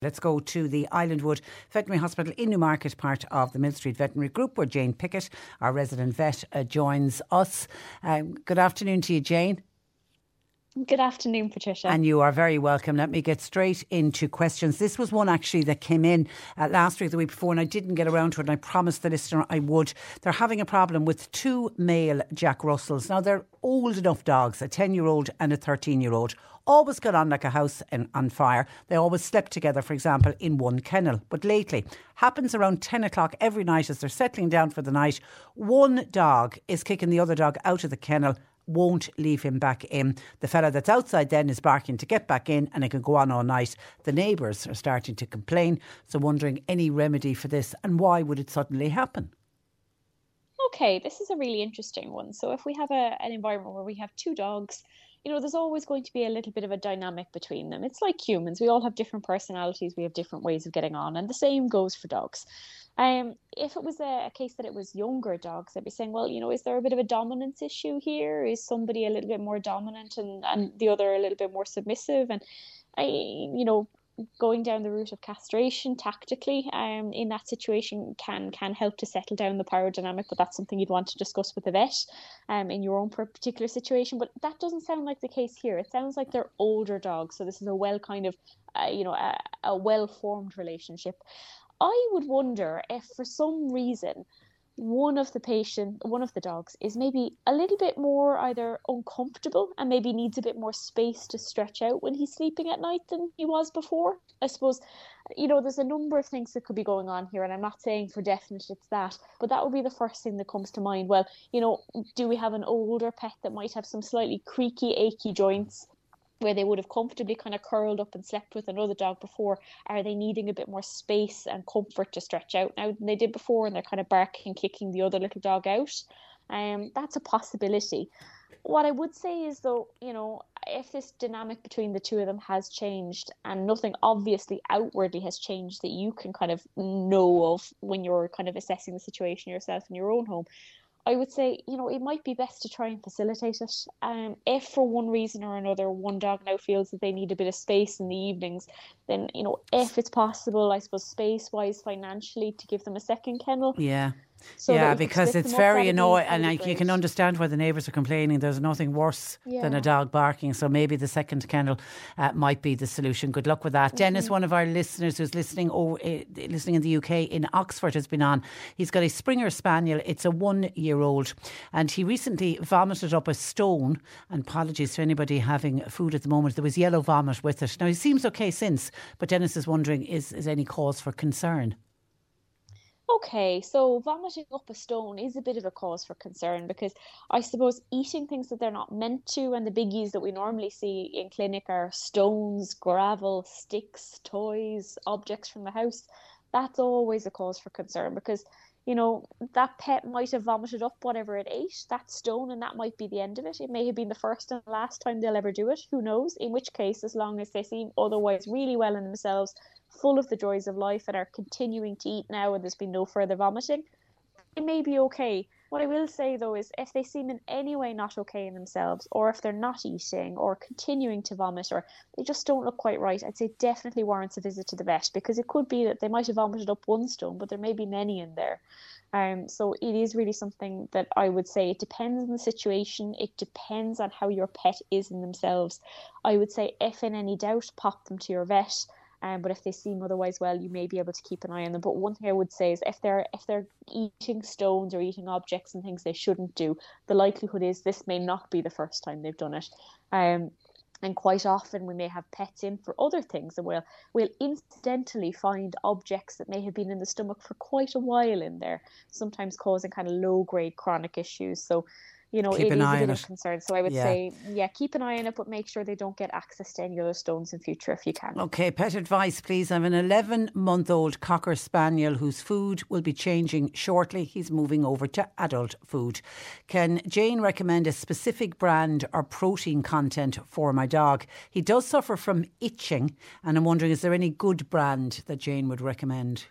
Let's go to the Islandwood Veterinary Hospital in Newmarket, part of the Mill Street Veterinary Group, where Jane Pickett, our resident vet, uh, joins us. Um, good afternoon to you, Jane. Good afternoon, Patricia. And you are very welcome. Let me get straight into questions. This was one actually that came in uh, last week, the week before, and I didn't get around to it, and I promised the listener I would. They're having a problem with two male Jack Russells. Now, they're old enough dogs, a 10 year old and a 13 year old always got on like a house in, on fire. They always slept together, for example, in one kennel. But lately, happens around 10 o'clock every night as they're settling down for the night. One dog is kicking the other dog out of the kennel won't leave him back in. The fella that's outside then is barking to get back in and it can go on all night. The neighbours are starting to complain, so wondering any remedy for this and why would it suddenly happen? Okay, this is a really interesting one. So if we have a, an environment where we have two dogs you know, there's always going to be a little bit of a dynamic between them. It's like humans. We all have different personalities. We have different ways of getting on. And the same goes for dogs. Um, if it was a, a, case that it was younger dogs, I'd be saying, well, you know, is there a bit of a dominance issue here? Is somebody a little bit more dominant and, and the other a little bit more submissive? And I, you know, going down the route of castration tactically um, in that situation can can help to settle down the power dynamic but that's something you'd want to discuss with the vet um, in your own particular situation. But that doesn't sound like the case here. It sounds like they're older dogs so this is a well kind of uh, you know a, a well formed relationship. I would wonder if for some reason one of the patient one of the dogs is maybe a little bit more either uncomfortable and maybe needs a bit more space to stretch out when he's sleeping at night than he was before. I suppose you know there's a number of things that could be going on here and i'm not saying for definite it's that but that would be the first thing that comes to mind. Well you know do we have an older pet that might have some slightly creaky achy joints where they would have comfortably kind of curled up and slept with another dog before, are they needing a bit more space and comfort to stretch out now than they did before and they're kind of barking, and kicking the other little dog out? Um, that's a possibility. What I would say is, though, you know, if this dynamic between the two of them has changed and nothing obviously outwardly has changed that you can kind of know of when you're kind of assessing the situation yourself in your own home, I would say, you know, it might be best to try and facilitate it. Um, if for one reason or another one dog now feels that they need a bit of space in the evenings, then you know, if it's possible, I suppose space wise, financially, to give them a second kennel. Yeah. So yeah, because it's very annoying, and like, you can understand why the neighbours are complaining. There's nothing worse yeah. than a dog barking, so maybe the second kennel uh, might be the solution. Good luck with that. Mm-hmm. Dennis, one of our listeners who's listening, oh, uh, listening in the UK in Oxford, has been on. He's got a Springer Spaniel. It's a one-year-old, and he recently vomited up a stone. And apologies to anybody having food at the moment. There was yellow vomit with it. Now he seems okay since, but Dennis is wondering: is is any cause for concern? Okay, so vomiting up a stone is a bit of a cause for concern because I suppose eating things that they're not meant to, and the biggies that we normally see in clinic are stones, gravel, sticks, toys, objects from the house. That's always a cause for concern because you know, that pet might have vomited up whatever it ate, that stone, and that might be the end of it. It may have been the first and last time they'll ever do it. Who knows? In which case, as long as they seem otherwise really well in themselves, full of the joys of life, and are continuing to eat now, and there's been no further vomiting, it may be okay. What I will say though is if they seem in any way not okay in themselves, or if they're not eating, or continuing to vomit, or they just don't look quite right, I'd say definitely warrants a visit to the vet because it could be that they might have vomited up one stone, but there may be many in there. Um, so it is really something that I would say it depends on the situation. It depends on how your pet is in themselves. I would say if in any doubt, pop them to your vet. Um, but if they seem otherwise well, you may be able to keep an eye on them. But one thing I would say is if they're if they're eating stones or eating objects and things they shouldn't do, the likelihood is this may not be the first time they've done it. Um, and quite often we may have pets in for other things and we'll we'll incidentally find objects that may have been in the stomach for quite a while in there sometimes causing kind of low grade chronic issues so you know, keep it is a bit of concern. So I would yeah. say, yeah, keep an eye on it, but make sure they don't get access to any other stones in future if you can. Okay, pet advice, please. I have an 11 month old Cocker Spaniel whose food will be changing shortly. He's moving over to adult food. Can Jane recommend a specific brand or protein content for my dog? He does suffer from itching, and I'm wondering, is there any good brand that Jane would recommend?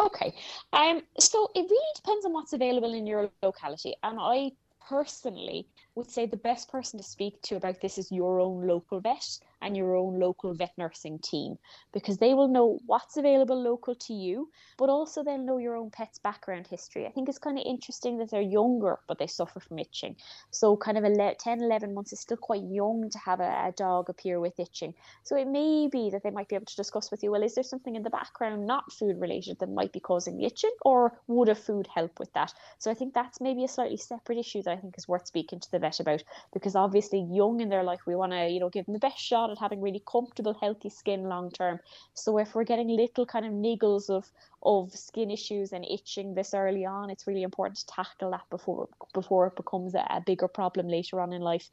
Okay. Um, so it really depends on what's available in your locality. And I personally would say the best person to speak to about this is your own local vet and your own local vet nursing team because they will know what's available local to you, but also they'll know your own pet's background history. I think it's kind of interesting that they're younger, but they suffer from itching. So, kind of a 10, 11 months is still quite young to have a, a dog appear with itching. So, it may be that they might be able to discuss with you well, is there something in the background not food related that might be causing the itching, or would a food help with that? So, I think that's maybe a slightly separate issue that I think is worth speaking to the vet about because obviously, young in their life, we want to, you know, give them the best shot having really comfortable, healthy skin long term. So if we're getting little kind of niggles of of skin issues and itching this early on, it's really important to tackle that before before it becomes a, a bigger problem later on in life.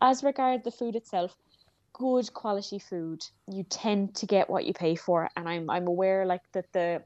As regards the food itself, good quality food, you tend to get what you pay for, and I'm I'm aware like that the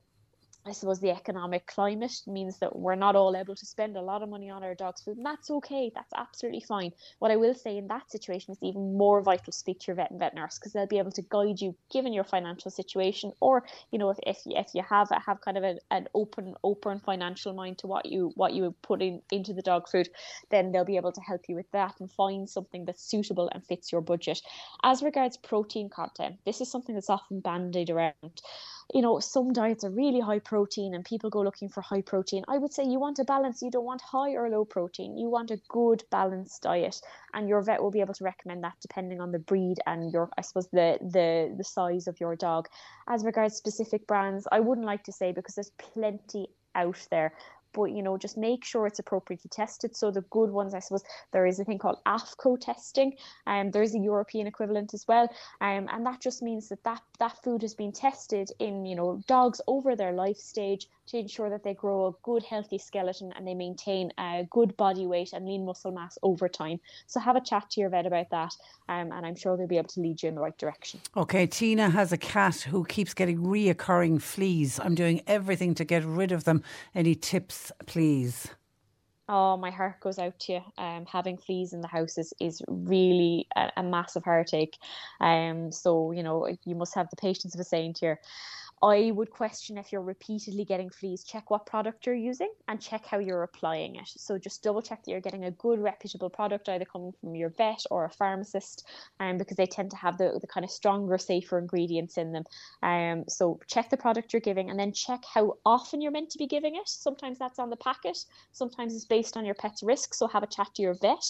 I suppose the economic climate means that we're not all able to spend a lot of money on our dog's food, and that's okay. That's absolutely fine. What I will say in that situation is even more vital to speak to your vet and vet nurse because they'll be able to guide you given your financial situation, or you know if if, if you have have kind of a, an open open financial mind to what you what you put in into the dog food, then they'll be able to help you with that and find something that's suitable and fits your budget. As regards protein content, this is something that's often bandied around you know, some diets are really high protein and people go looking for high protein. I would say you want a balance. You don't want high or low protein. You want a good balanced diet, and your vet will be able to recommend that depending on the breed and your, I suppose, the the the size of your dog. As regards specific brands, I wouldn't like to say because there's plenty out there but you know just make sure it's appropriately tested. So the good ones i suppose there is a thing called AAFCO testing and um, there's a european equivalent as well um, and that just means that, that that food has been tested in you know dogs over their life stage to ensure that they grow a good healthy skeleton and they maintain a good body weight and lean muscle mass over time so have a chat to your vet about that um, and i'm sure they'll be able to lead you in the right direction okay tina has a cat who keeps getting reoccurring fleas i'm doing everything to get rid of them any tips please? Oh, my heart goes out to you. Um, having fleas in the house is, is really a, a massive heartache. Um, so you know you must have the patience of a saint here. I would question if you're repeatedly getting fleas, check what product you're using and check how you're applying it. So just double check that you're getting a good reputable product either coming from your vet or a pharmacist, um, because they tend to have the, the kind of stronger, safer ingredients in them. Um, so check the product you're giving and then check how often you're meant to be giving it. Sometimes that's on the packet, sometimes it's based on your pet's risk. So have a chat to your vet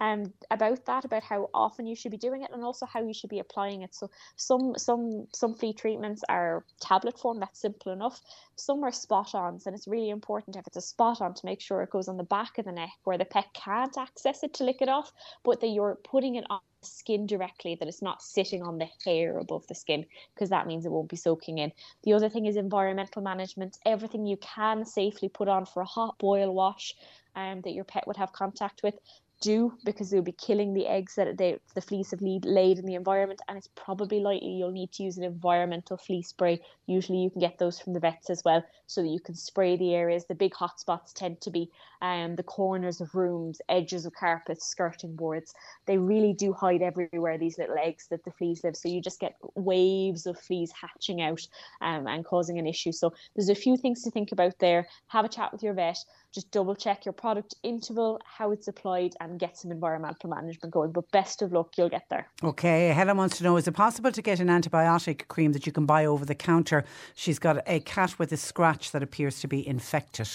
um, about that, about how often you should be doing it and also how you should be applying it. So some some some flea treatments are tablet form, that's simple enough. Some are spot ons, and it's really important if it's a spot on to make sure it goes on the back of the neck where the pet can't access it to lick it off, but that you're putting it on the skin directly, that it's not sitting on the hair above the skin, because that means it won't be soaking in. The other thing is environmental management. Everything you can safely put on for a hot boil wash um, that your pet would have contact with do because they'll be killing the eggs that they, the fleas have laid, laid in the environment and it's probably likely you'll need to use an environmental flea spray. Usually you can get those from the vets as well so that you can spray the areas. The big hot spots tend to be um, the corners of rooms edges of carpets skirting boards. They really do hide everywhere these little eggs that the fleas live so you just get waves of fleas hatching out um, and causing an issue. So there's a few things to think about there. Have a chat with your vet just double check your product interval, how it's applied, and get some environmental management going. But best of luck, you'll get there. Okay, Helen wants to know is it possible to get an antibiotic cream that you can buy over the counter? She's got a cat with a scratch that appears to be infected.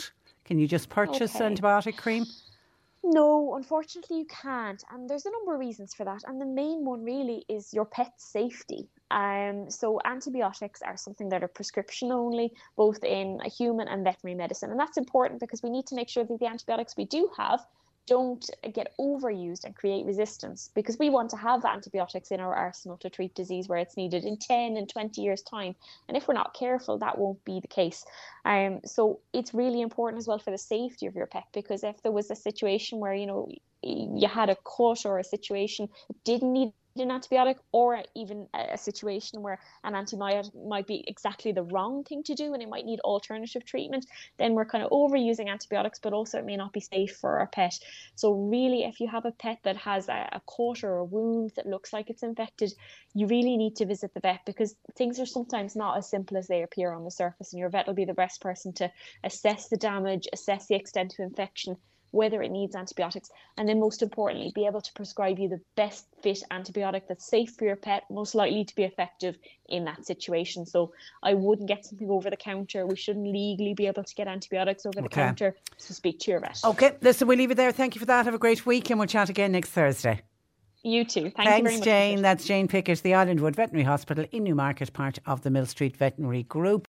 Can you just purchase okay. antibiotic cream? No, unfortunately, you can't. And there's a number of reasons for that. And the main one really is your pet's safety. Um, so, antibiotics are something that are prescription only, both in human and veterinary medicine. And that's important because we need to make sure that the antibiotics we do have don't get overused and create resistance because we want to have antibiotics in our arsenal to treat disease where it's needed in 10 and 20 years time and if we're not careful that won't be the case um, so it's really important as well for the safety of your pet because if there was a situation where you know you had a cut or a situation didn't need an antibiotic or even a situation where an antibiotic might be exactly the wrong thing to do and it might need alternative treatment, then we're kind of overusing antibiotics, but also it may not be safe for our pet. So, really, if you have a pet that has a, a cut or a wound that looks like it's infected, you really need to visit the vet because things are sometimes not as simple as they appear on the surface, and your vet will be the best person to assess the damage, assess the extent of infection, whether it needs antibiotics, and then most importantly, be able to prescribe you the best fit antibiotic that's safe for your pet, most likely to be effective in that situation. So I wouldn't get something over the counter. We shouldn't legally be able to get antibiotics over the counter. So speak to your vet. Okay, listen, we'll leave it there. Thank you for that. Have a great week, and we'll chat again next Thursday. You too. Thank Thanks, you very much. Jane. That's Jane Pickett, the Islandwood Veterinary Hospital in Newmarket, part of the Mill Street Veterinary Group.